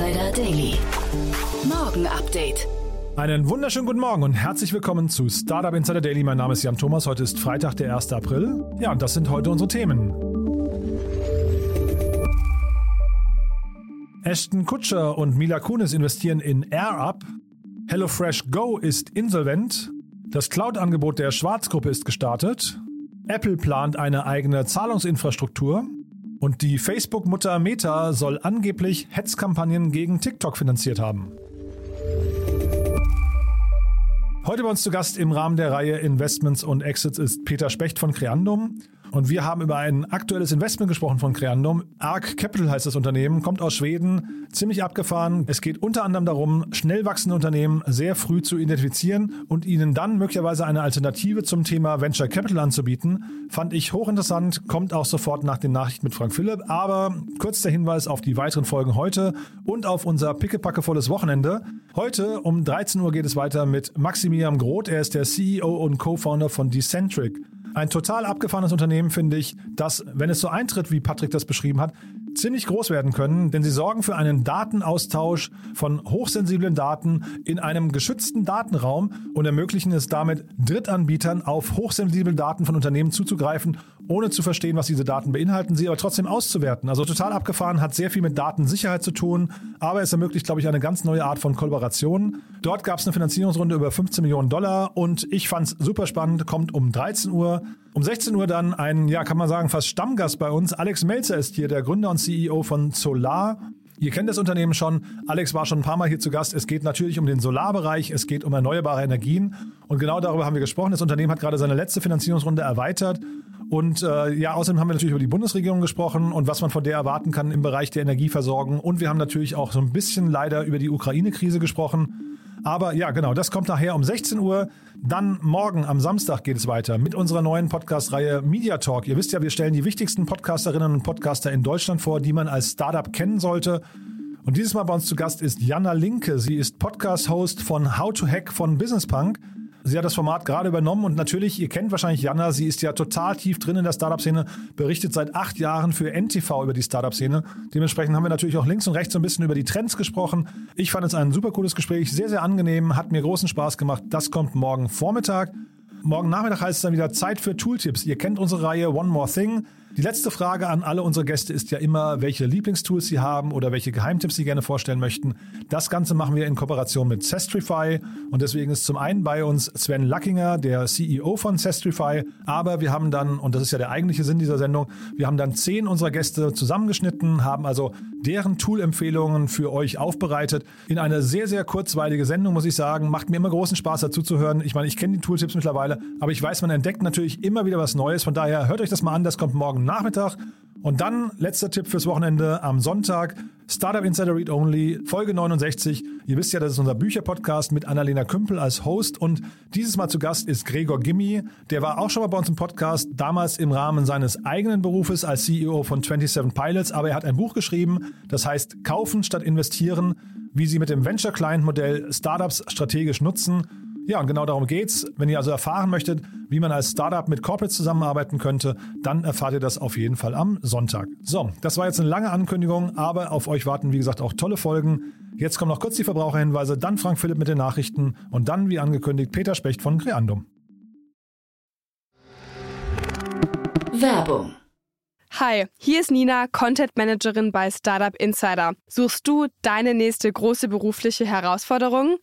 Insider Daily. Morgen Update. Einen wunderschönen guten Morgen und herzlich willkommen zu Startup Insider Daily. Mein Name ist Jan Thomas. Heute ist Freitag, der 1. April. Ja, und das sind heute unsere Themen. Ashton Kutscher und Mila Kunis investieren in AirUp. HelloFresh Go ist insolvent. Das Cloud-Angebot der Schwarzgruppe ist gestartet. Apple plant eine eigene Zahlungsinfrastruktur. Und die Facebook-Mutter Meta soll angeblich Hetzkampagnen gegen TikTok finanziert haben. Heute bei uns zu Gast im Rahmen der Reihe Investments und Exits ist Peter Specht von Creandum. Und wir haben über ein aktuelles Investment gesprochen von Creandum. Arc Capital heißt das Unternehmen, kommt aus Schweden, ziemlich abgefahren. Es geht unter anderem darum, schnell wachsende Unternehmen sehr früh zu identifizieren und ihnen dann möglicherweise eine Alternative zum Thema Venture Capital anzubieten. Fand ich hochinteressant, kommt auch sofort nach den Nachrichten mit Frank Philipp. Aber kurz der Hinweis auf die weiteren Folgen heute und auf unser pickepackevolles Wochenende. Heute um 13 Uhr geht es weiter mit Maximilian Groth. Er ist der CEO und Co-Founder von Decentric. Ein total abgefahrenes Unternehmen, finde ich, das, wenn es so eintritt, wie Patrick das beschrieben hat, ziemlich groß werden können, denn sie sorgen für einen Datenaustausch von hochsensiblen Daten in einem geschützten Datenraum und ermöglichen es damit Drittanbietern auf hochsensible Daten von Unternehmen zuzugreifen, ohne zu verstehen, was diese Daten beinhalten, sie aber trotzdem auszuwerten. Also total abgefahren, hat sehr viel mit Datensicherheit zu tun, aber es ermöglicht, glaube ich, eine ganz neue Art von Kollaboration. Dort gab es eine Finanzierungsrunde über 15 Millionen Dollar und ich fand es super spannend, kommt um 13 Uhr. Um 16 Uhr dann ein, ja, kann man sagen, fast Stammgast bei uns. Alex Melzer ist hier, der Gründer und CEO von Solar. Ihr kennt das Unternehmen schon. Alex war schon ein paar Mal hier zu Gast. Es geht natürlich um den Solarbereich. Es geht um erneuerbare Energien. Und genau darüber haben wir gesprochen. Das Unternehmen hat gerade seine letzte Finanzierungsrunde erweitert. Und äh, ja, außerdem haben wir natürlich über die Bundesregierung gesprochen und was man von der erwarten kann im Bereich der Energieversorgung. Und wir haben natürlich auch so ein bisschen leider über die Ukraine-Krise gesprochen. Aber ja, genau, das kommt nachher um 16 Uhr. Dann morgen am Samstag geht es weiter mit unserer neuen Podcast-Reihe Media Talk. Ihr wisst ja, wir stellen die wichtigsten Podcasterinnen und Podcaster in Deutschland vor, die man als Startup kennen sollte. Und dieses Mal bei uns zu Gast ist Jana Linke. Sie ist Podcast-Host von How to Hack von Business Punk. Sie hat das Format gerade übernommen und natürlich, ihr kennt wahrscheinlich Jana, sie ist ja total tief drin in der Startup-Szene, berichtet seit acht Jahren für NTV über die Startup-Szene. Dementsprechend haben wir natürlich auch links und rechts so ein bisschen über die Trends gesprochen. Ich fand es ein super cooles Gespräch, sehr, sehr angenehm, hat mir großen Spaß gemacht. Das kommt morgen Vormittag. Morgen Nachmittag heißt es dann wieder Zeit für Tooltips. Ihr kennt unsere Reihe One More Thing. Die letzte Frage an alle unsere Gäste ist ja immer, welche Lieblingstools sie haben oder welche Geheimtipps sie gerne vorstellen möchten. Das Ganze machen wir in Kooperation mit Sestrify und deswegen ist zum einen bei uns Sven Luckinger, der CEO von Sestrify, aber wir haben dann, und das ist ja der eigentliche Sinn dieser Sendung, wir haben dann zehn unserer Gäste zusammengeschnitten, haben also deren Tool-Empfehlungen für euch aufbereitet in eine sehr, sehr kurzweilige Sendung, muss ich sagen. Macht mir immer großen Spaß dazu zu hören. Ich meine, ich kenne die Tooltips mittlerweile, aber ich weiß, man entdeckt natürlich immer wieder was Neues. Von daher hört euch das mal an, das kommt morgen Nachmittag. Und dann letzter Tipp fürs Wochenende am Sonntag. Startup Insider Read Only, Folge 69. Ihr wisst ja, das ist unser Bücherpodcast mit Annalena Kümpel als Host. Und dieses Mal zu Gast ist Gregor Gimmi. Der war auch schon mal bei uns im Podcast, damals im Rahmen seines eigenen Berufes als CEO von 27 Pilots. Aber er hat ein Buch geschrieben, das heißt Kaufen statt investieren, wie Sie mit dem Venture Client Modell Startups strategisch nutzen. Ja, und genau darum geht's. Wenn ihr also erfahren möchtet, wie man als Startup mit Corporates zusammenarbeiten könnte, dann erfahrt ihr das auf jeden Fall am Sonntag. So, das war jetzt eine lange Ankündigung, aber auf euch warten, wie gesagt, auch tolle Folgen. Jetzt kommen noch kurz die Verbraucherhinweise, dann Frank Philipp mit den Nachrichten und dann, wie angekündigt, Peter Specht von Creandum. Werbung. Hi, hier ist Nina, Content Managerin bei Startup Insider. Suchst du deine nächste große berufliche Herausforderung?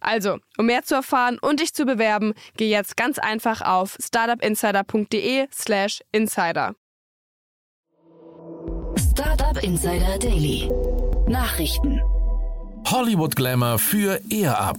Also, um mehr zu erfahren und dich zu bewerben, geh jetzt ganz einfach auf startupinsider.de/slash insider. Startup Insider Daily. Nachrichten. Hollywood Glamour für Air Up.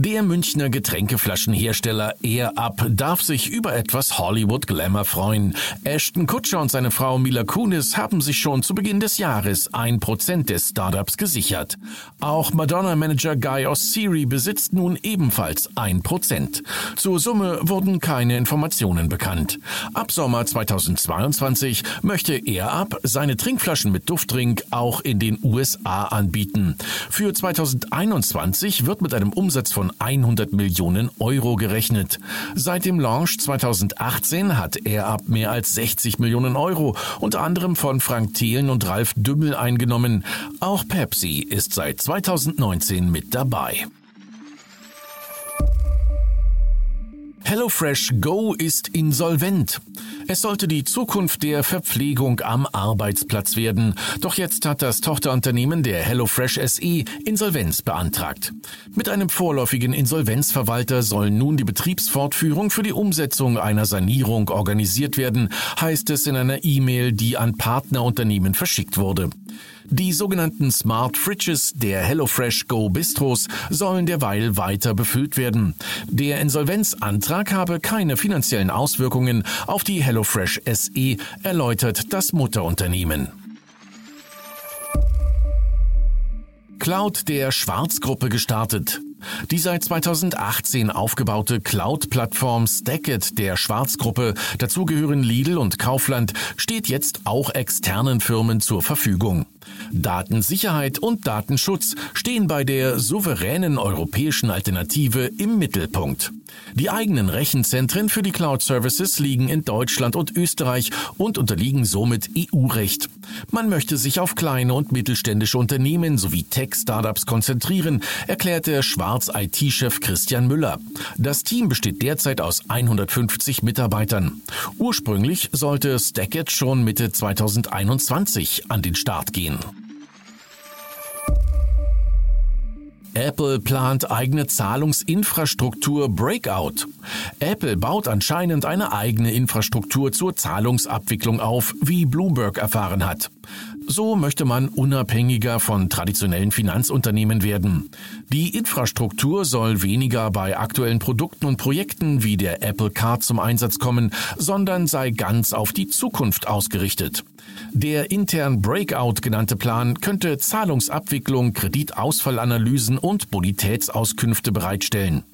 Der Münchner Getränkeflaschenhersteller Air Up darf sich über etwas Hollywood Glamour freuen. Ashton Kutscher und seine Frau Mila Kunis haben sich schon zu Beginn des Jahres ein Prozent des Startups gesichert. Auch Madonna-Manager Guy Ossiri besitzt nun ebenfalls ein Prozent. Zur Summe wurden keine Informationen bekannt. Ab Sommer 2022 möchte Air Up seine Trinkflaschen mit Dufttrink auch in den USA anbieten. Für 2021 wird mit einem Umsatz von 100 Millionen Euro gerechnet. Seit dem Launch 2018 hat ab mehr als 60 Millionen Euro, unter anderem von Frank Thelen und Ralf Dümmel eingenommen. Auch Pepsi ist seit 2019 mit dabei. HelloFresh Go ist insolvent. Es sollte die Zukunft der Verpflegung am Arbeitsplatz werden. Doch jetzt hat das Tochterunternehmen der HelloFresh SE Insolvenz beantragt. Mit einem vorläufigen Insolvenzverwalter soll nun die Betriebsfortführung für die Umsetzung einer Sanierung organisiert werden, heißt es in einer E-Mail, die an Partnerunternehmen verschickt wurde. Die sogenannten Smart Fridges der HelloFresh Go Bistros sollen derweil weiter befüllt werden. Der Insolvenzantrag habe keine finanziellen Auswirkungen auf die HelloFresh SE, erläutert das Mutterunternehmen. Cloud der Schwarzgruppe gestartet. Die seit 2018 aufgebaute Cloud-Plattform Stackit der Schwarzgruppe, dazu gehören Lidl und Kaufland, steht jetzt auch externen Firmen zur Verfügung. Datensicherheit und Datenschutz stehen bei der souveränen europäischen Alternative im Mittelpunkt. Die eigenen Rechenzentren für die Cloud Services liegen in Deutschland und Österreich und unterliegen somit EU-Recht. Man möchte sich auf kleine und mittelständische Unternehmen sowie Tech-Startups konzentrieren, erklärte Schwarz-IT-Chef Christian Müller. Das Team besteht derzeit aus 150 Mitarbeitern. Ursprünglich sollte Stackit schon Mitte 2021 an den Start gehen. Apple plant eigene Zahlungsinfrastruktur Breakout. Apple baut anscheinend eine eigene Infrastruktur zur Zahlungsabwicklung auf, wie Bloomberg erfahren hat. So möchte man unabhängiger von traditionellen Finanzunternehmen werden. Die Infrastruktur soll weniger bei aktuellen Produkten und Projekten wie der Apple Card zum Einsatz kommen, sondern sei ganz auf die Zukunft ausgerichtet. Der intern Breakout genannte Plan könnte Zahlungsabwicklung, Kreditausfallanalysen und Bonitätsauskünfte bereitstellen.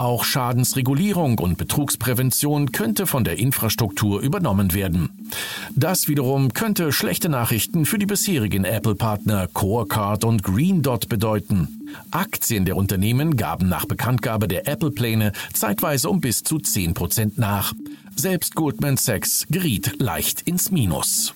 Auch Schadensregulierung und Betrugsprävention könnte von der Infrastruktur übernommen werden. Das wiederum könnte schlechte Nachrichten für die bisherigen Apple-Partner CoreCard und Green Dot bedeuten. Aktien der Unternehmen gaben nach Bekanntgabe der Apple-Pläne zeitweise um bis zu 10 Prozent nach. Selbst Goldman Sachs geriet leicht ins Minus.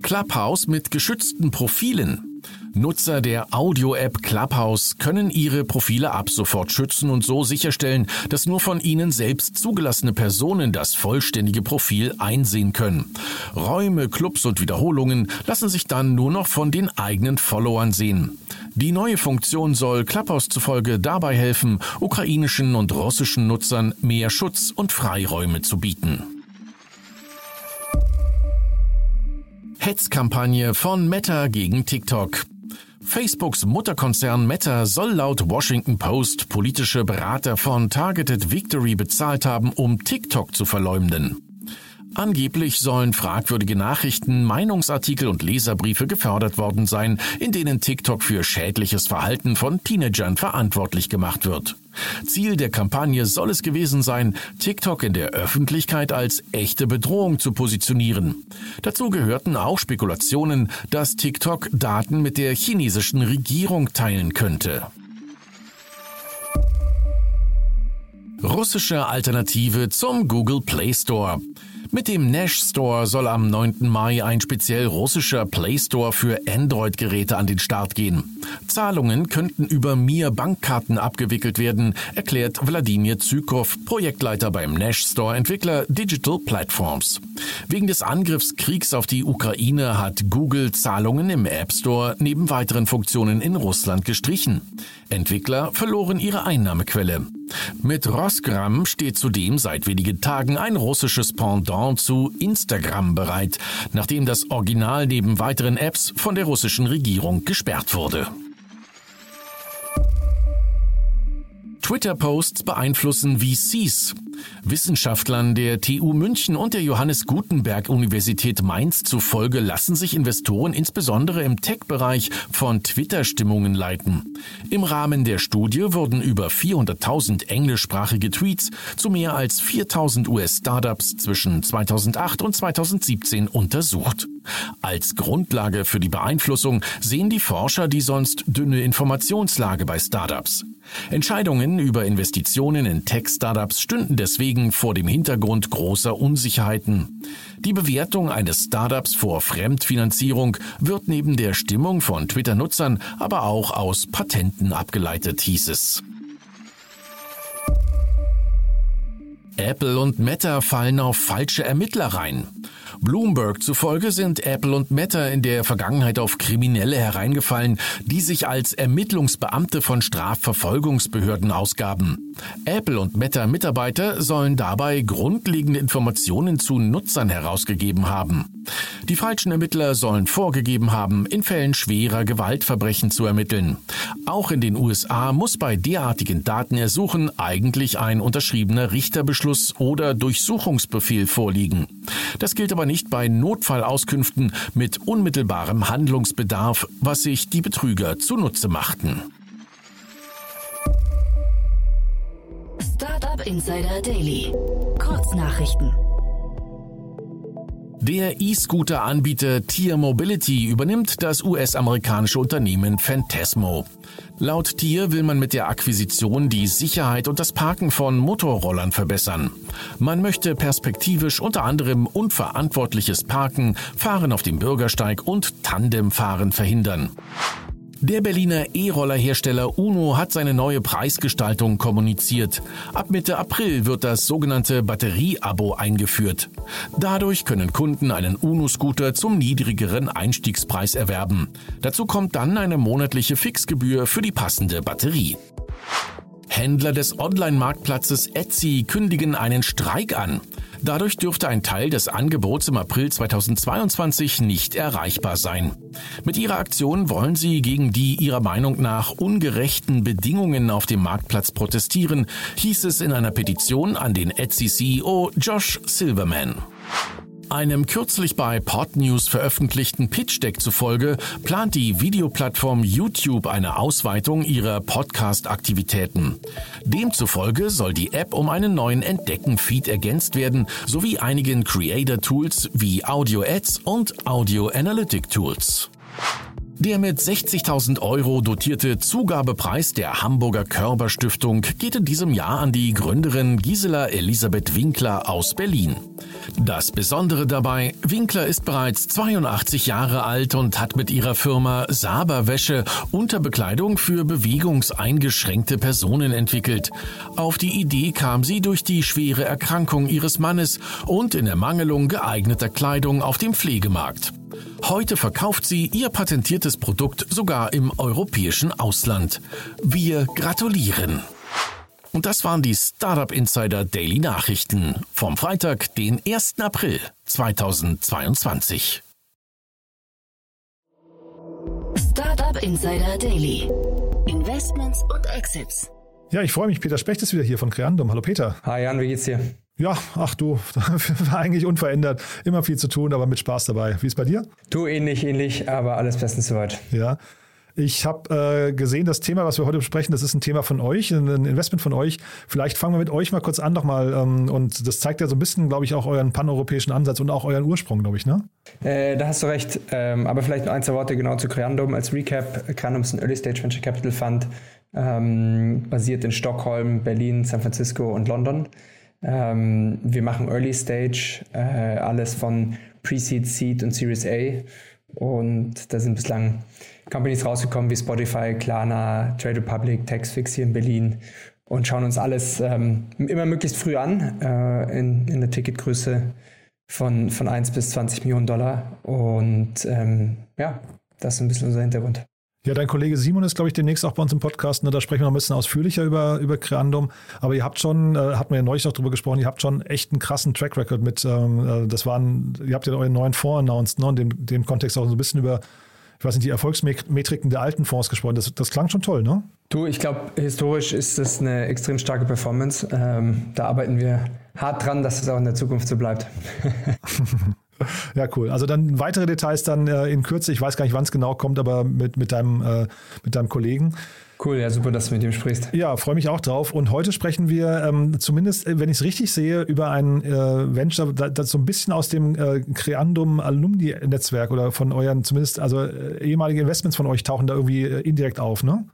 Clubhouse mit geschützten Profilen. Nutzer der Audio-App Clubhouse können ihre Profile ab sofort schützen und so sicherstellen, dass nur von ihnen selbst zugelassene Personen das vollständige Profil einsehen können. Räume, Clubs und Wiederholungen lassen sich dann nur noch von den eigenen Followern sehen. Die neue Funktion soll Clubhouse zufolge dabei helfen, ukrainischen und russischen Nutzern mehr Schutz und Freiräume zu bieten. Hetzkampagne von Meta gegen TikTok. Facebooks Mutterkonzern Meta soll laut Washington Post politische Berater von Targeted Victory bezahlt haben, um TikTok zu verleumden. Angeblich sollen fragwürdige Nachrichten, Meinungsartikel und Leserbriefe gefördert worden sein, in denen TikTok für schädliches Verhalten von Teenagern verantwortlich gemacht wird. Ziel der Kampagne soll es gewesen sein, TikTok in der Öffentlichkeit als echte Bedrohung zu positionieren. Dazu gehörten auch Spekulationen, dass TikTok Daten mit der chinesischen Regierung teilen könnte. Russische Alternative zum Google Play Store. Mit dem Nash Store soll am 9. Mai ein speziell russischer Play Store für Android-Geräte an den Start gehen. Zahlungen könnten über Mir Bankkarten abgewickelt werden, erklärt Wladimir Zykow, Projektleiter beim Nash Store Entwickler Digital Platforms. Wegen des Angriffskriegs auf die Ukraine hat Google Zahlungen im App Store neben weiteren Funktionen in Russland gestrichen. Entwickler verloren ihre Einnahmequelle. Mit Rosgram steht zudem seit wenigen Tagen ein russisches Pendant zu Instagram bereit, nachdem das Original neben weiteren Apps von der russischen Regierung gesperrt wurde. Twitter-Posts beeinflussen VCs. Wissenschaftlern der TU München und der Johannes Gutenberg Universität Mainz zufolge lassen sich Investoren insbesondere im Tech-Bereich von Twitter-Stimmungen leiten. Im Rahmen der Studie wurden über 400.000 englischsprachige Tweets zu mehr als 4.000 US-Startups zwischen 2008 und 2017 untersucht. Als Grundlage für die Beeinflussung sehen die Forscher die sonst dünne Informationslage bei Startups. Entscheidungen über Investitionen in Tech-Startups stünden deswegen vor dem Hintergrund großer Unsicherheiten. Die Bewertung eines Startups vor Fremdfinanzierung wird neben der Stimmung von Twitter-Nutzern aber auch aus Patenten abgeleitet, hieß es. Apple und Meta fallen auf falsche Ermittler rein. Bloomberg zufolge sind Apple und Meta in der Vergangenheit auf Kriminelle hereingefallen, die sich als Ermittlungsbeamte von Strafverfolgungsbehörden ausgaben. Apple und Meta-Mitarbeiter sollen dabei grundlegende Informationen zu Nutzern herausgegeben haben. Die falschen Ermittler sollen vorgegeben haben, in Fällen schwerer Gewaltverbrechen zu ermitteln. Auch in den USA muss bei derartigen Datenersuchen eigentlich ein unterschriebener Richterbeschluss oder Durchsuchungsbefehl vorliegen. Das gilt aber nicht bei Notfallauskünften mit unmittelbarem Handlungsbedarf, was sich die Betrüger zunutze machten. Startup Insider Daily. Kurznachrichten. Der E-Scooter-Anbieter Tier Mobility übernimmt das US-amerikanische Unternehmen Phantasmo. Laut Tier will man mit der Akquisition die Sicherheit und das Parken von Motorrollern verbessern. Man möchte perspektivisch unter anderem unverantwortliches Parken, Fahren auf dem Bürgersteig und Tandemfahren verhindern. Der Berliner E-Roller-Hersteller Uno hat seine neue Preisgestaltung kommuniziert. Ab Mitte April wird das sogenannte Batterie-Abo eingeführt. Dadurch können Kunden einen Uno-Scooter zum niedrigeren Einstiegspreis erwerben. Dazu kommt dann eine monatliche Fixgebühr für die passende Batterie. Händler des Online-Marktplatzes Etsy kündigen einen Streik an. Dadurch dürfte ein Teil des Angebots im April 2022 nicht erreichbar sein. Mit ihrer Aktion wollen sie gegen die ihrer Meinung nach ungerechten Bedingungen auf dem Marktplatz protestieren, hieß es in einer Petition an den Etsy-CEO Josh Silverman. Einem kürzlich bei Podnews veröffentlichten Pitch-Deck zufolge plant die Videoplattform YouTube eine Ausweitung ihrer Podcast-Aktivitäten. Demzufolge soll die App um einen neuen Entdecken-Feed ergänzt werden, sowie einigen Creator-Tools wie Audio Ads und Audio Analytic Tools. Der mit 60.000 Euro dotierte Zugabepreis der Hamburger Körperstiftung geht in diesem Jahr an die Gründerin Gisela Elisabeth Winkler aus Berlin. Das Besondere dabei, Winkler ist bereits 82 Jahre alt und hat mit ihrer Firma Saberwäsche Unterbekleidung für bewegungseingeschränkte Personen entwickelt. Auf die Idee kam sie durch die schwere Erkrankung ihres Mannes und in Ermangelung geeigneter Kleidung auf dem Pflegemarkt. Heute verkauft sie ihr patentiertes Produkt sogar im europäischen Ausland. Wir gratulieren. Und das waren die Startup Insider Daily Nachrichten vom Freitag, den 1. April 2022. Startup Insider Daily. Investments und Exits. Ja, ich freue mich. Peter Specht ist wieder hier von Creandum. Hallo Peter. Hi Jan, wie geht's dir? Ja, ach du, eigentlich unverändert. Immer viel zu tun, aber mit Spaß dabei. Wie ist bei dir? Du ähnlich, ähnlich, aber alles bestens soweit. Ja. Ich habe äh, gesehen, das Thema, was wir heute besprechen, das ist ein Thema von euch, ein Investment von euch. Vielleicht fangen wir mit euch mal kurz an nochmal. Ähm, und das zeigt ja so ein bisschen, glaube ich, auch euren paneuropäischen Ansatz und auch euren Ursprung, glaube ich, ne? Äh, da hast du recht. Ähm, aber vielleicht noch ein, zwei Worte genau zu Creandum als Recap. Creandum ist ein Early Stage Venture Capital Fund, ähm, basiert in Stockholm, Berlin, San Francisco und London. Ähm, wir machen Early Stage, äh, alles von Pre-Seed, Seed und Series A. Und da sind bislang Companies rausgekommen wie Spotify, Klarna, Trade Republic, Taxfix hier in Berlin und schauen uns alles ähm, immer möglichst früh an äh, in, in der Ticketgröße von, von 1 bis 20 Millionen Dollar. Und ähm, ja, das ist ein bisschen unser Hintergrund. Ja, dein Kollege Simon ist, glaube ich, demnächst auch bei uns im Podcast. Ne? Da sprechen wir noch ein bisschen ausführlicher über, über Creandum. Aber ihr habt schon, äh, hatten wir ja neulich noch drüber gesprochen, ihr habt schon echt einen krassen Track Record mit, ähm, äh, das waren, ihr habt ja euren neuen Fonds announced, ne? Und dem, dem Kontext auch so ein bisschen über, ich weiß nicht, die Erfolgsmetriken der alten Fonds gesprochen. Das, das klang schon toll, ne? Du, ich glaube, historisch ist das eine extrem starke Performance. Ähm, da arbeiten wir hart dran, dass es auch in der Zukunft so bleibt. Ja, cool. Also dann weitere Details dann äh, in Kürze. Ich weiß gar nicht, wann es genau kommt, aber mit, mit, deinem, äh, mit deinem Kollegen. Cool, ja, super, dass du mit ihm sprichst. Ja, freue mich auch drauf. Und heute sprechen wir ähm, zumindest, äh, wenn ich es richtig sehe, über ein äh, Venture, das so ein bisschen aus dem äh, Creandum Alumni-Netzwerk oder von euren, zumindest, also äh, ehemalige Investments von euch tauchen da irgendwie äh, indirekt auf, ne?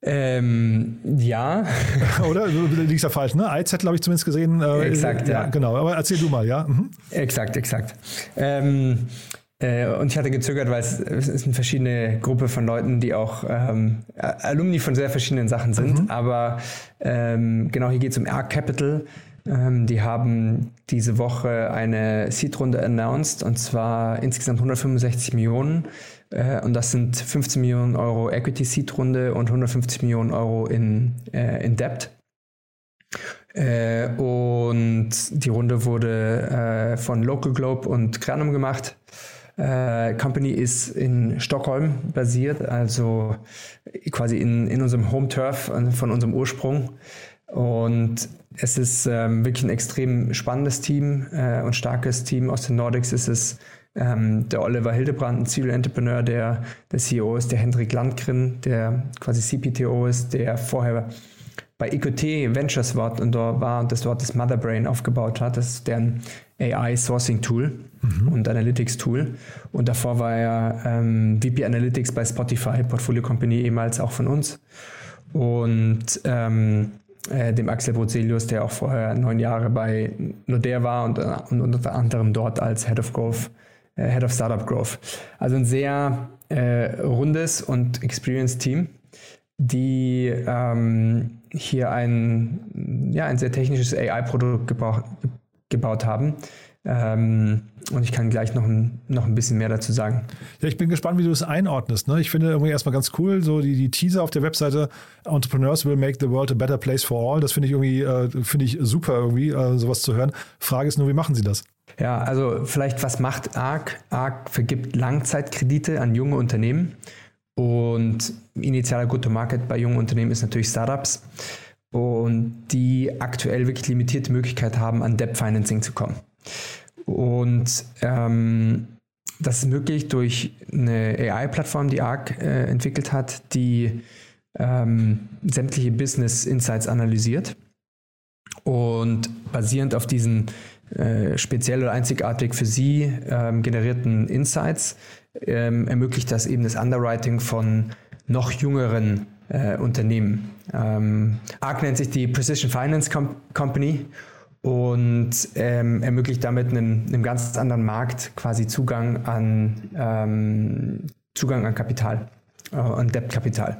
Ähm, ja. Oder? Du liegst ja falsch, ne? iZettel habe ich zumindest gesehen. Äh, exakt, ja. ja. Genau, aber erzähl du mal, ja. Mhm. Exakt, exakt. Ähm, äh, und ich hatte gezögert, weil es, es, ist eine verschiedene Gruppe von Leuten, die auch ähm, Alumni von sehr verschiedenen Sachen sind. Mhm. Aber ähm, genau hier geht es um Arc Capital. Ähm, die haben diese Woche eine Seed-Runde announced und zwar insgesamt 165 Millionen. Äh, und das sind 15 Millionen Euro Equity Seed Runde und 150 Millionen Euro in, äh, in Debt. Äh, und die Runde wurde äh, von Local Globe und Granum gemacht. Äh, Company ist in Stockholm basiert, also quasi in, in unserem Home Turf von unserem Ursprung. Und es ist ähm, wirklich ein extrem spannendes Team äh, und starkes Team aus den Nordics. Es ist ähm, der Oliver Hildebrand, ein Serial Entrepreneur, der der CEO ist, der Hendrik Landgren, der quasi CPTO ist, der vorher bei EQT Ventures war und dort war und das dort das Motherbrain aufgebaut hat. Das ist deren AI Sourcing Tool mhm. und Analytics Tool. Und davor war er ähm, VP Analytics bei Spotify, Portfolio Company ehemals auch von uns. Und ähm, äh, dem Axel Brozelius, der auch vorher neun Jahre bei Nordea war und, und unter anderem dort als Head of Growth äh, Head of Startup Growth. Also ein sehr äh, rundes und experienced Team, die ähm, hier ein, ja, ein sehr technisches AI-Produkt gebaut haben. Ähm, und ich kann gleich noch ein, noch ein bisschen mehr dazu sagen. Ja, ich bin gespannt, wie du es einordnest. Ne? Ich finde irgendwie erstmal ganz cool, so die, die Teaser auf der Webseite Entrepreneurs will make the world a better place for all. Das finde ich irgendwie, äh, finde ich super irgendwie, äh, sowas zu hören. Frage ist nur, wie machen sie das? Ja, also vielleicht, was macht ARC? ARC vergibt Langzeitkredite an junge Unternehmen und initialer Go-to-Market bei jungen Unternehmen ist natürlich Startups und die aktuell wirklich limitierte Möglichkeit haben, an Debt Financing zu kommen. Und ähm, das ist möglich durch eine AI-Plattform, die ARC äh, entwickelt hat, die ähm, sämtliche Business Insights analysiert und basierend auf diesen äh, speziell oder einzigartig für Sie ähm, generierten Insights ähm, ermöglicht das eben das Underwriting von noch jüngeren äh, Unternehmen. Ähm, ARC nennt sich die Precision Finance Com Company und ähm, ermöglicht damit einem, einem, ganz anderen Markt quasi Zugang an ähm, Zugang an Kapital, äh, an Debtkapital.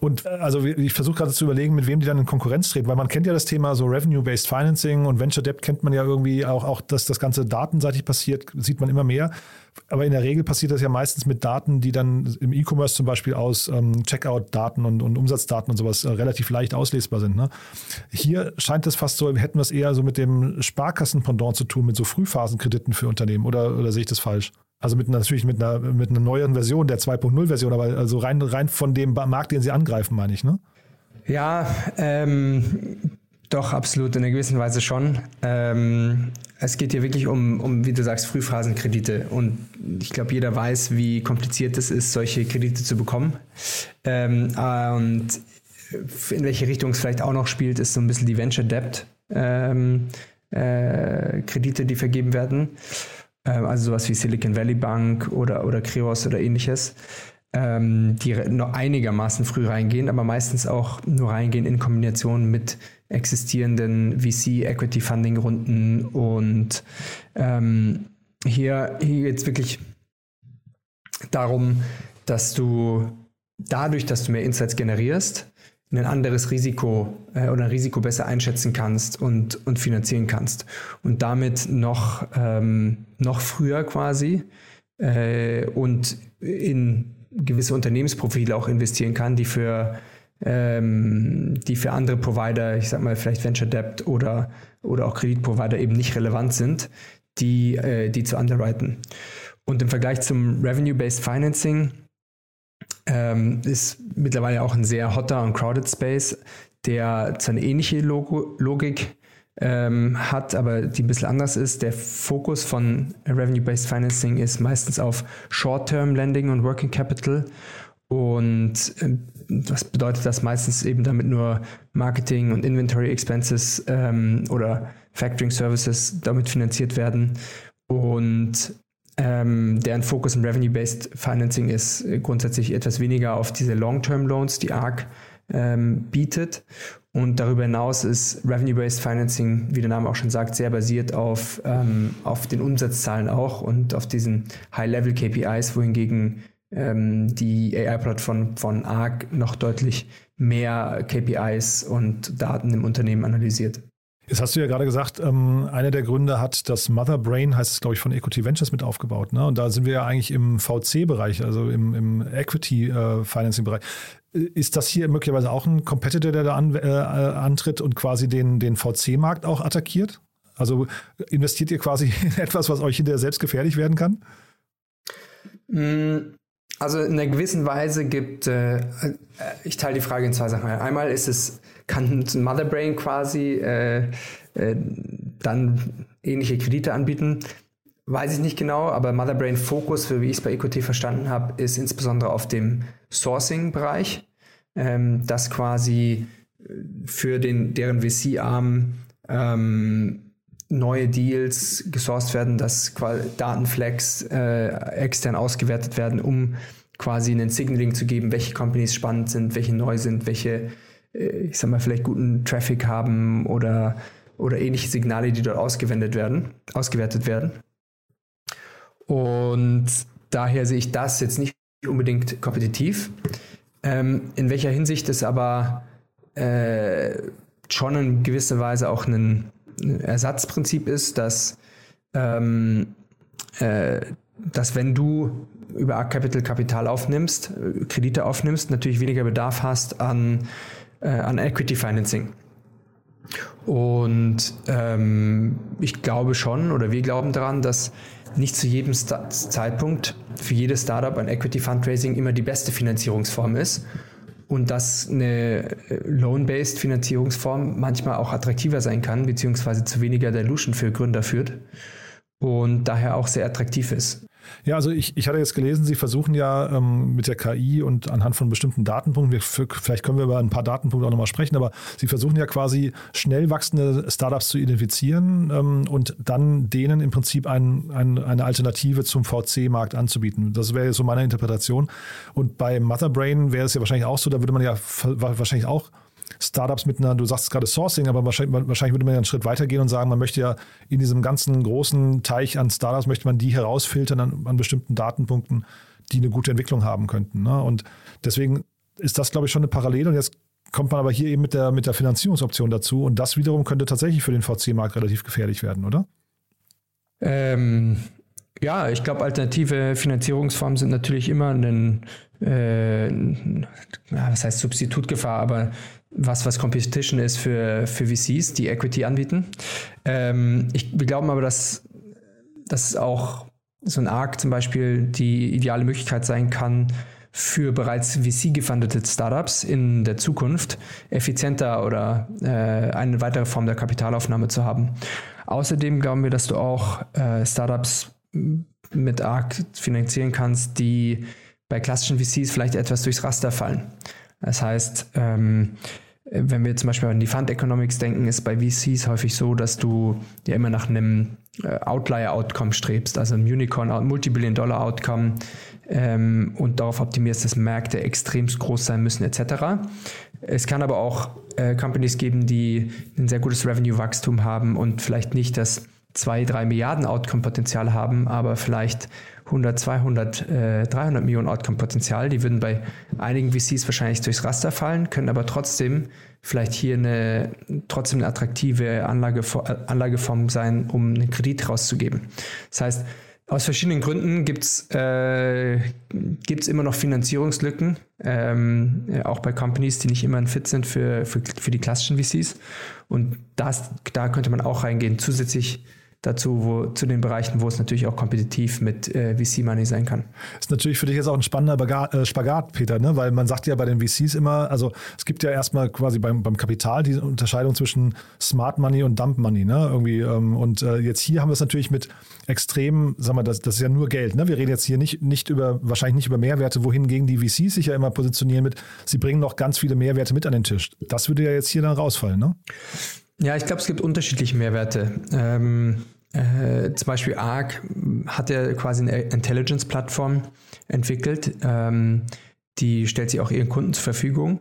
Und äh, also ich versuche gerade zu überlegen, mit wem die dann in Konkurrenz treten, weil man kennt ja das Thema so Revenue-Based Financing und Venture Debt kennt man ja irgendwie auch, auch, dass das Ganze datenseitig passiert, sieht man immer mehr. Aber in der Regel passiert das ja meistens mit Daten, die dann im E-Commerce zum Beispiel aus ähm, Checkout-Daten und, und, Umsatzdaten und sowas äh, relativ leicht auslesbar sind. Ne? Hier scheint es fast so, hätten wir es eher so mit dem Sparkassen-Pendant zu tun, mit so Frühphasenkrediten für Unternehmen. Oder, oder sehe ich das falsch? Also mit natürlich mit einer, mit einer neueren Version, der 2.0 Version, aber also rein, rein von dem Markt, den sie angreifen, meine ich, ne? Ja, ähm, doch, absolut, in einer gewissen Weise schon. Ähm, es geht hier wirklich um, um, wie du sagst, Frühphasenkredite. Und ich glaube, jeder weiß, wie kompliziert es ist, solche Kredite zu bekommen. Ähm, und in welche Richtung es vielleicht auch noch spielt, ist so ein bisschen die Venture Debt ähm, äh, Kredite, die vergeben werden. Ähm, also sowas wie Silicon Valley Bank oder, oder Kreos oder ähnliches. ähm, die noch einigermaßen früh reingehen, aber meistens auch nur reingehen in Kombination mit existierenden VC-Equity-Funding-Runden und ähm, hier, hier geht es wirklich darum, dass du dadurch, dass du mehr Insights generierst, ein anderes Risiko äh, oder ein Risiko besser einschätzen kannst und, und finanzieren kannst. Und damit noch, ähm, noch früher quasi äh, und in gewisse Unternehmensprofile auch investieren kann, die für, ähm, die für andere Provider, ich sag mal vielleicht Venture Debt oder, oder auch Kreditprovider eben nicht relevant sind, die, äh, die zu underwriten. Und im Vergleich zum Revenue-Based Financing ähm, ist mittlerweile auch ein sehr hotter und crowded Space, der zwar eine ähnliche Logo Logik ähm, hat, aber die ein bisschen anders ist. Der Fokus von Revenue-Based Financing ist meistens auf Short-Term Lending und Working Capital. Und äh, was bedeutet das meistens eben damit nur Marketing und Inventory Expenses ähm, oder Factoring Services damit finanziert werden. Und ähm, deren Fokus im Revenue-Based Financing ist grundsätzlich etwas weniger auf diese Long-Term Loans, die ARC ähm, bietet. Und darüber hinaus ist Revenue-Based Financing, wie der Name auch schon sagt, sehr basiert auf, ähm, auf den Umsatzzahlen auch und auf diesen High-Level-KPIs, wohingegen ähm, die AI-Plattform von ARC noch deutlich mehr KPIs und Daten im Unternehmen analysiert. Jetzt hast du ja gerade gesagt, ähm, einer der Gründe hat das Mother Brain, heißt es glaube ich, von Equity Ventures mit aufgebaut. Ne? Und da sind wir ja eigentlich im VC-Bereich, also im, im Equity-Financing-Bereich. Äh, ist das hier möglicherweise auch ein Competitor, der da an, äh, antritt und quasi den, den VC-Markt auch attackiert? Also investiert ihr quasi in etwas, was euch hinterher selbst gefährlich werden kann? Mm, also in einer gewissen Weise gibt, äh, äh, ich teile die Frage in zwei Sachen. Einmal ist es, kann Motherbrain quasi äh, äh, dann ähnliche Kredite anbieten. Weiß ich nicht genau, aber Motherbrain Fokus, für wie ich es bei EQT verstanden habe, ist insbesondere auf dem Sourcing-Bereich, ähm, dass quasi äh, für den, deren VC-Arm ähm, neue Deals gesourced werden, dass Datenflex äh, extern ausgewertet werden, um quasi einen Signaling zu geben, welche Companies spannend sind, welche neu sind, welche, äh, ich sag mal, vielleicht guten Traffic haben oder, oder ähnliche Signale, die dort ausgewendet werden, ausgewertet werden. Und daher sehe ich das jetzt nicht unbedingt kompetitiv. Ähm, in welcher Hinsicht es aber äh, schon in gewisser Weise auch ein Ersatzprinzip ist, dass, ähm, äh, dass wenn du über Arc Capital Kapital aufnimmst, äh, Kredite aufnimmst, natürlich weniger Bedarf hast an, äh, an Equity Financing. Und ähm, ich glaube schon, oder wir glauben daran, dass nicht zu jedem Sta Zeitpunkt für jedes Startup ein Equity Fundraising immer die beste Finanzierungsform ist und dass eine äh, Loan-based Finanzierungsform manchmal auch attraktiver sein kann, beziehungsweise zu weniger Dilution für Gründer führt und daher auch sehr attraktiv ist. Ja, also ich, ich hatte jetzt gelesen, Sie versuchen ja ähm, mit der KI und anhand von bestimmten Datenpunkten, wir, vielleicht können wir über ein paar Datenpunkte auch nochmal sprechen, aber Sie versuchen ja quasi schnell wachsende Startups zu identifizieren ähm, und dann denen im Prinzip ein, ein, eine Alternative zum VC-Markt anzubieten. Das wäre so meine Interpretation. Und bei Motherbrain wäre es ja wahrscheinlich auch so, da würde man ja wahrscheinlich auch Startups mit einer, du sagst gerade Sourcing, aber wahrscheinlich, wahrscheinlich würde man ja einen Schritt weitergehen und sagen, man möchte ja in diesem ganzen großen Teich an Startups, möchte man die herausfiltern an, an bestimmten Datenpunkten, die eine gute Entwicklung haben könnten. Ne? Und deswegen ist das, glaube ich, schon eine Parallele. Und jetzt kommt man aber hier eben mit der, mit der Finanzierungsoption dazu. Und das wiederum könnte tatsächlich für den VC-Markt relativ gefährlich werden, oder? Ähm, ja, ich glaube, alternative Finanzierungsformen sind natürlich immer ein, äh, was heißt Substitutgefahr, aber was, was Competition ist für, für VCs, die Equity anbieten. Ähm, ich, wir glauben aber, dass, dass auch so ein ARC zum Beispiel die ideale Möglichkeit sein kann, für bereits VC-gefundete Startups in der Zukunft effizienter oder äh, eine weitere Form der Kapitalaufnahme zu haben. Außerdem glauben wir, dass du auch äh, Startups mit ARC finanzieren kannst, die bei klassischen VCs vielleicht etwas durchs Raster fallen. Das heißt, ähm, wenn wir zum Beispiel an die Fund Economics denken, ist bei VCs häufig so, dass du ja immer nach einem Outlier-Outcome strebst, also ein Unicorn, Multibillion-Dollar-Outcome ähm, und darauf optimierst, dass Märkte extremst groß sein müssen etc. Es kann aber auch äh, Companies geben, die ein sehr gutes Revenue-Wachstum haben und vielleicht nicht das 2, 3 Milliarden Outcome-Potenzial haben, aber vielleicht 100, 200, äh, 300 Millionen Outcome-Potenzial. Die würden bei einigen VCs wahrscheinlich durchs Raster fallen, können aber trotzdem vielleicht hier eine trotzdem eine attraktive Anlage, Anlageform sein, um einen Kredit rauszugeben. Das heißt, aus verschiedenen Gründen gibt es äh, immer noch Finanzierungslücken, ähm, auch bei Companies, die nicht immer Fit sind für, für, für die klassischen VCs. Und das, da könnte man auch reingehen. Zusätzlich dazu, wo, zu den Bereichen, wo es natürlich auch kompetitiv mit äh, VC-Money sein kann. Das ist natürlich für dich jetzt auch ein spannender äh, Spagat, Peter, ne? weil man sagt ja bei den VCs immer, also es gibt ja erstmal quasi beim, beim Kapital die Unterscheidung zwischen Smart Money und Dump Money. Ne? Irgendwie, ähm, und äh, jetzt hier haben wir es natürlich mit extrem, sagen wir, das, das ist ja nur Geld. Ne? Wir reden jetzt hier nicht, nicht über, wahrscheinlich nicht über Mehrwerte, wohingegen die VCs sich ja immer positionieren mit, sie bringen noch ganz viele Mehrwerte mit an den Tisch. Das würde ja jetzt hier dann rausfallen, ne? Ja, ich glaube, es gibt unterschiedliche Mehrwerte. Ähm, äh, zum Beispiel ARC hat ja quasi eine Intelligence-Plattform entwickelt. Ähm, die stellt sie auch ihren Kunden zur Verfügung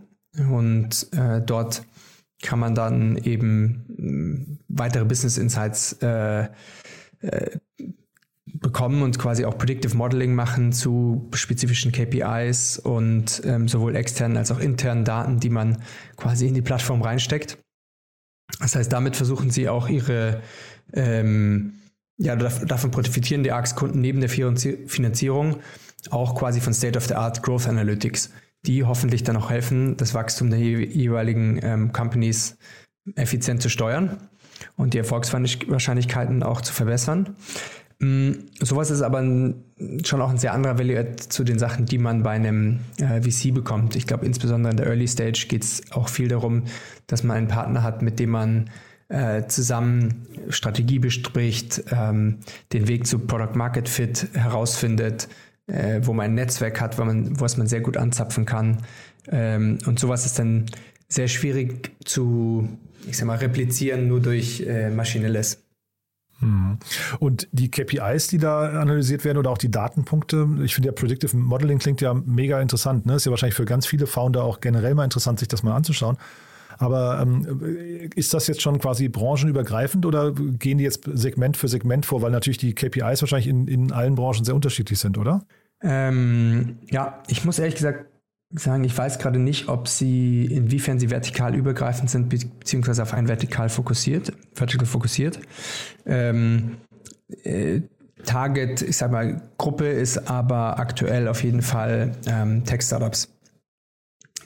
und äh, dort kann man dann eben mm, weitere Business Insights äh, äh, bekommen und quasi auch Predictive Modeling machen zu spezifischen KPIs und ähm, sowohl externen als auch internen Daten, die man quasi in die Plattform reinsteckt. Das heißt, damit versuchen sie auch ihre, ähm, ja, davon profitieren die ARX-Kunden neben der Finanzierung auch quasi von State-of-the-Art Growth Analytics, die hoffentlich dann auch helfen, das Wachstum der jeweiligen ähm, Companies effizient zu steuern und die Erfolgswahrscheinlichkeiten auch zu verbessern. Mm, sowas ist aber ein, schon auch ein sehr anderer Value zu den Sachen, die man bei einem äh, VC bekommt. Ich glaube, insbesondere in der Early Stage geht es auch viel darum, dass man einen Partner hat, mit dem man äh, zusammen Strategie bespricht, ähm, den Weg zu Product Market Fit herausfindet, äh, wo man ein Netzwerk hat, wo man, was man sehr gut anzapfen kann. Ähm, und sowas ist dann sehr schwierig zu, ich sag mal, replizieren nur durch äh, maschinelles. Mhm. Und die KPIs, die da analysiert werden oder auch die Datenpunkte, ich finde ja Predictive Modeling klingt ja mega interessant. Ne? Ist ja wahrscheinlich für ganz viele Founder auch generell mal interessant, sich das mal anzuschauen. Aber ähm, ist das jetzt schon quasi branchenübergreifend oder gehen die jetzt Segment für Segment vor, weil natürlich die KPIs wahrscheinlich in, in allen Branchen sehr unterschiedlich sind, oder? Ähm, ja, ich muss ehrlich gesagt sagen, ich weiß gerade nicht, ob sie, inwiefern sie vertikal übergreifend sind, beziehungsweise auf ein vertikal fokussiert, vertical fokussiert. Ähm, äh, Target, ich sag mal, Gruppe ist aber aktuell auf jeden Fall ähm, Tech-Startups,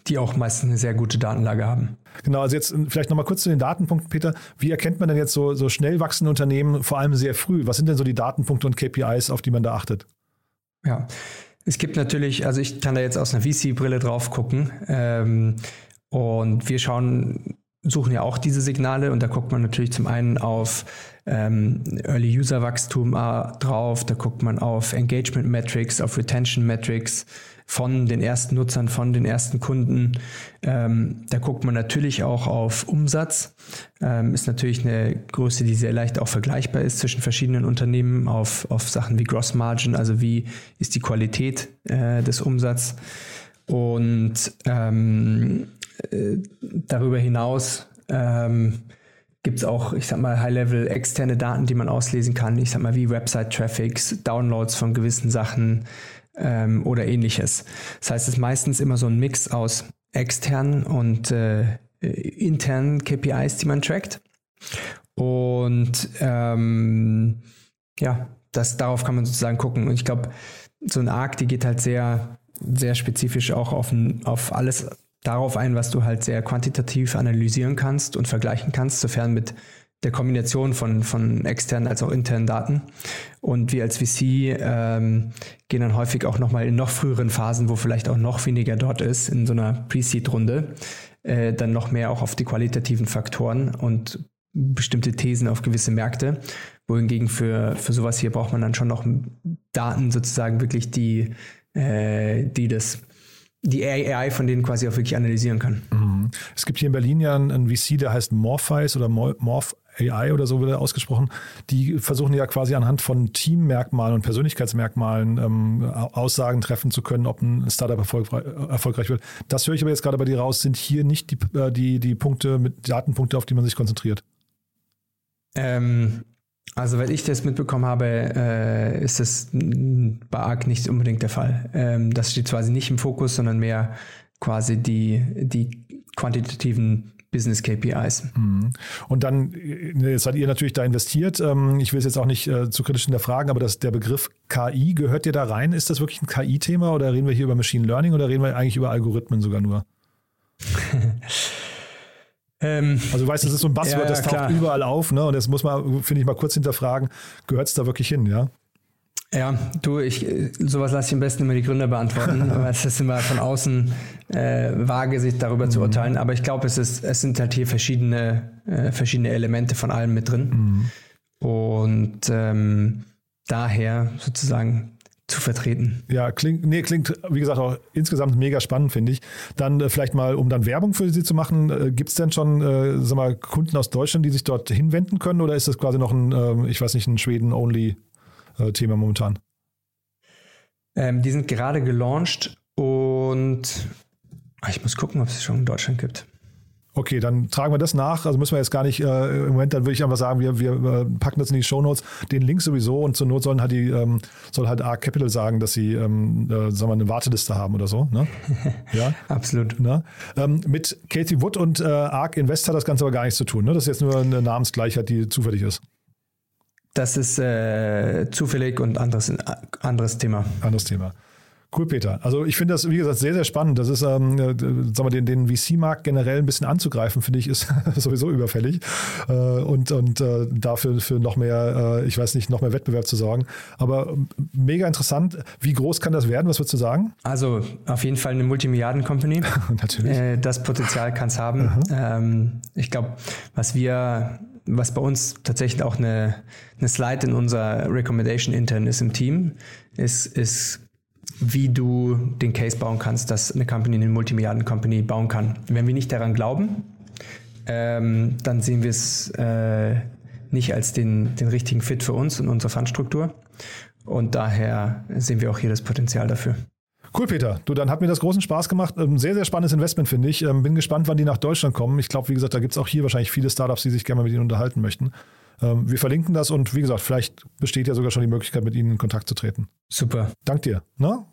die auch meistens eine sehr gute Datenlage haben. Genau, also jetzt vielleicht nochmal kurz zu den Datenpunkten, Peter. Wie erkennt man denn jetzt so, so schnell wachsende Unternehmen, vor allem sehr früh? Was sind denn so die Datenpunkte und KPIs, auf die man da achtet? Ja, es gibt natürlich, also ich kann da jetzt aus einer VC-Brille drauf gucken. Ähm, und wir schauen, suchen ja auch diese Signale und da guckt man natürlich zum einen auf ähm, Early User Wachstum äh, drauf, da guckt man auf Engagement Metrics, auf Retention Metrics, von den ersten Nutzern, von den ersten Kunden. Ähm, da guckt man natürlich auch auf Umsatz. Ähm, ist natürlich eine Größe, die sehr leicht auch vergleichbar ist zwischen verschiedenen Unternehmen auf, auf Sachen wie Gross Margin, also wie ist die Qualität äh, des Umsatzes. Und ähm, äh, darüber hinaus ähm, gibt es auch, ich sag mal, High-Level externe Daten, die man auslesen kann. Ich sag mal, wie Website-Traffics, Downloads von gewissen Sachen, ähm, oder ähnliches. Das heißt, es ist meistens immer so ein Mix aus externen und äh, internen KPIs, die man trackt. Und ähm, ja, das, darauf kann man sozusagen gucken. Und ich glaube, so ein Arc, die geht halt sehr, sehr spezifisch auch auf, auf alles darauf ein, was du halt sehr quantitativ analysieren kannst und vergleichen kannst, sofern mit der Kombination von, von externen als auch internen Daten. Und wir als VC ähm, gehen dann häufig auch nochmal in noch früheren Phasen, wo vielleicht auch noch weniger dort ist, in so einer Pre-Seed-Runde, äh, dann noch mehr auch auf die qualitativen Faktoren und bestimmte Thesen auf gewisse Märkte. Wohingegen für, für sowas hier braucht man dann schon noch Daten sozusagen wirklich, die, äh, die das die AI von denen quasi auch wirklich analysieren kann. Mhm. Es gibt hier in Berlin ja einen, VC, der heißt Morphize oder Morph AI oder so wird er ausgesprochen, die versuchen ja quasi anhand von Teammerkmalen und Persönlichkeitsmerkmalen ähm, Aussagen treffen zu können, ob ein Startup erfolgreich, erfolgreich wird. Das höre ich aber jetzt gerade bei dir raus, sind hier nicht die, äh, die, die Punkte mit Datenpunkte, auf die man sich konzentriert. Ähm, also, weil ich das mitbekommen habe, äh, ist das bei ARC nicht unbedingt der Fall. Ähm, das steht quasi nicht im Fokus, sondern mehr quasi die, die quantitativen Business KPIs. Mhm. Und dann, äh, jetzt seid ihr natürlich da investiert. Ähm, ich will es jetzt auch nicht äh, zu kritisch hinterfragen, aber das, der Begriff KI, gehört dir da rein? Ist das wirklich ein KI-Thema oder reden wir hier über Machine Learning oder reden wir eigentlich über Algorithmen sogar nur? Ähm, also du weißt, das ist so ein Buzzword, ja, das taucht klar. überall auf, ne? Und das muss man, finde ich, mal kurz hinterfragen, gehört es da wirklich hin, ja? Ja, du, ich, sowas lasse ich am besten immer die Gründer beantworten, weil es ist immer von außen äh, vage, sich darüber mhm. zu urteilen. Aber ich glaube, es ist, es sind halt hier verschiedene, äh, verschiedene Elemente von allem mit drin. Mhm. Und ähm, daher sozusagen zu vertreten. Ja, klingt, nee, klingt, wie gesagt, auch insgesamt mega spannend, finde ich. Dann äh, vielleicht mal, um dann Werbung für Sie zu machen, äh, gibt es denn schon, äh, sag mal, Kunden aus Deutschland, die sich dort hinwenden können oder ist das quasi noch ein, äh, ich weiß nicht, ein Schweden-only-Thema äh, momentan? Ähm, die sind gerade gelauncht und ah, ich muss gucken, ob es schon in Deutschland gibt. Okay, dann tragen wir das nach. Also müssen wir jetzt gar nicht äh, im Moment, dann würde ich einfach sagen, wir, wir äh, packen das in die Shownotes, den Link sowieso und zur Not sollen halt die, ähm, soll halt Arc Capital sagen, dass sie ähm, äh, sagen wir, eine Warteliste haben oder so. Ne? Ja, absolut. Ne? Ähm, mit Katie Wood und äh, Arc Invest hat das Ganze aber gar nichts zu tun. Ne? Das ist jetzt nur eine Namensgleichheit, die zufällig ist. Das ist äh, zufällig und anderes, anderes Thema. Anderes Thema. Cool, Peter. Also ich finde das, wie gesagt, sehr, sehr spannend. Das ist, ähm, äh, sagen wir, den, den VC-Markt generell ein bisschen anzugreifen, finde ich, ist sowieso überfällig. Äh, und und äh, dafür für noch mehr, äh, ich weiß nicht, noch mehr Wettbewerb zu sorgen. Aber ähm, mega interessant. Wie groß kann das werden? Was würdest du sagen? Also auf jeden Fall eine Multimilliarden-Company. Natürlich. Äh, das Potenzial kann es haben. Ähm, ich glaube, was wir was bei uns tatsächlich auch eine, eine Slide in unserer Recommendation intern ist im Team, ist, ist wie du den Case bauen kannst, dass eine Company eine Multimilliarden-Company bauen kann. Wenn wir nicht daran glauben, ähm, dann sehen wir es äh, nicht als den, den richtigen Fit für uns und unsere Fundstruktur. Und daher sehen wir auch hier das Potenzial dafür. Cool, Peter. Du, dann hat mir das großen Spaß gemacht. Ein ähm, sehr, sehr spannendes Investment, finde ich. Ähm, bin gespannt, wann die nach Deutschland kommen. Ich glaube, wie gesagt, da gibt es auch hier wahrscheinlich viele Startups, die sich gerne mal mit ihnen unterhalten möchten. Ähm, wir verlinken das und wie gesagt, vielleicht besteht ja sogar schon die Möglichkeit, mit Ihnen in Kontakt zu treten. Super. Dank dir. Na?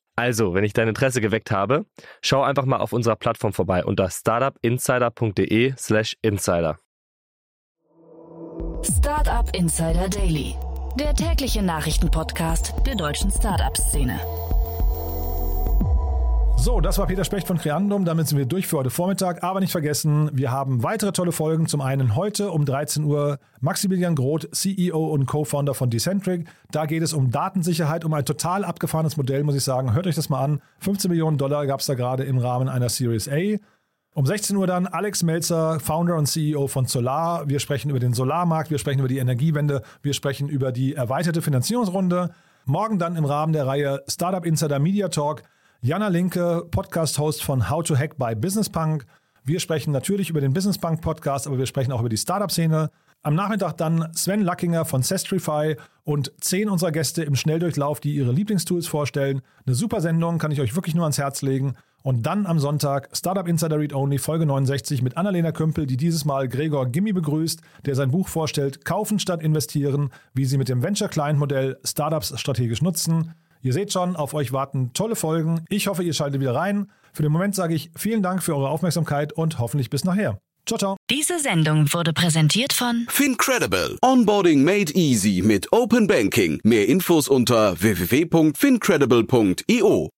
Also, wenn ich dein Interesse geweckt habe, schau einfach mal auf unserer Plattform vorbei unter startupinsider.de/slash insider. Startup Insider Daily, der tägliche Nachrichtenpodcast der deutschen Startup-Szene. So, das war Peter Specht von Creandum. Damit sind wir durch für heute Vormittag. Aber nicht vergessen, wir haben weitere tolle Folgen. Zum einen heute um 13 Uhr Maximilian Groth, CEO und Co-Founder von Decentric. Da geht es um Datensicherheit, um ein total abgefahrenes Modell, muss ich sagen. Hört euch das mal an. 15 Millionen Dollar gab es da gerade im Rahmen einer Series A. Um 16 Uhr dann Alex Melzer, Founder und CEO von Solar. Wir sprechen über den Solarmarkt, wir sprechen über die Energiewende, wir sprechen über die erweiterte Finanzierungsrunde. Morgen dann im Rahmen der Reihe Startup Insider Media Talk Jana Linke, Podcast-Host von How to Hack by Business Punk. Wir sprechen natürlich über den Business Punk Podcast, aber wir sprechen auch über die Startup-Szene. Am Nachmittag dann Sven Lackinger von Sestrify und zehn unserer Gäste im Schnelldurchlauf, die ihre Lieblingstools vorstellen. Eine super Sendung, kann ich euch wirklich nur ans Herz legen. Und dann am Sonntag Startup Insider Read Only Folge 69 mit Annalena Kümpel, die dieses Mal Gregor Gimmi begrüßt, der sein Buch vorstellt, Kaufen statt investieren, wie sie mit dem Venture Client Modell Startups strategisch nutzen. Ihr seht schon, auf euch warten tolle Folgen. Ich hoffe, ihr schaltet wieder rein. Für den Moment sage ich vielen Dank für eure Aufmerksamkeit und hoffentlich bis nachher. Ciao, ciao. Diese Sendung wurde präsentiert von Fincredible. Onboarding made easy mit Open Banking. Mehr Infos unter www.fincredible.io.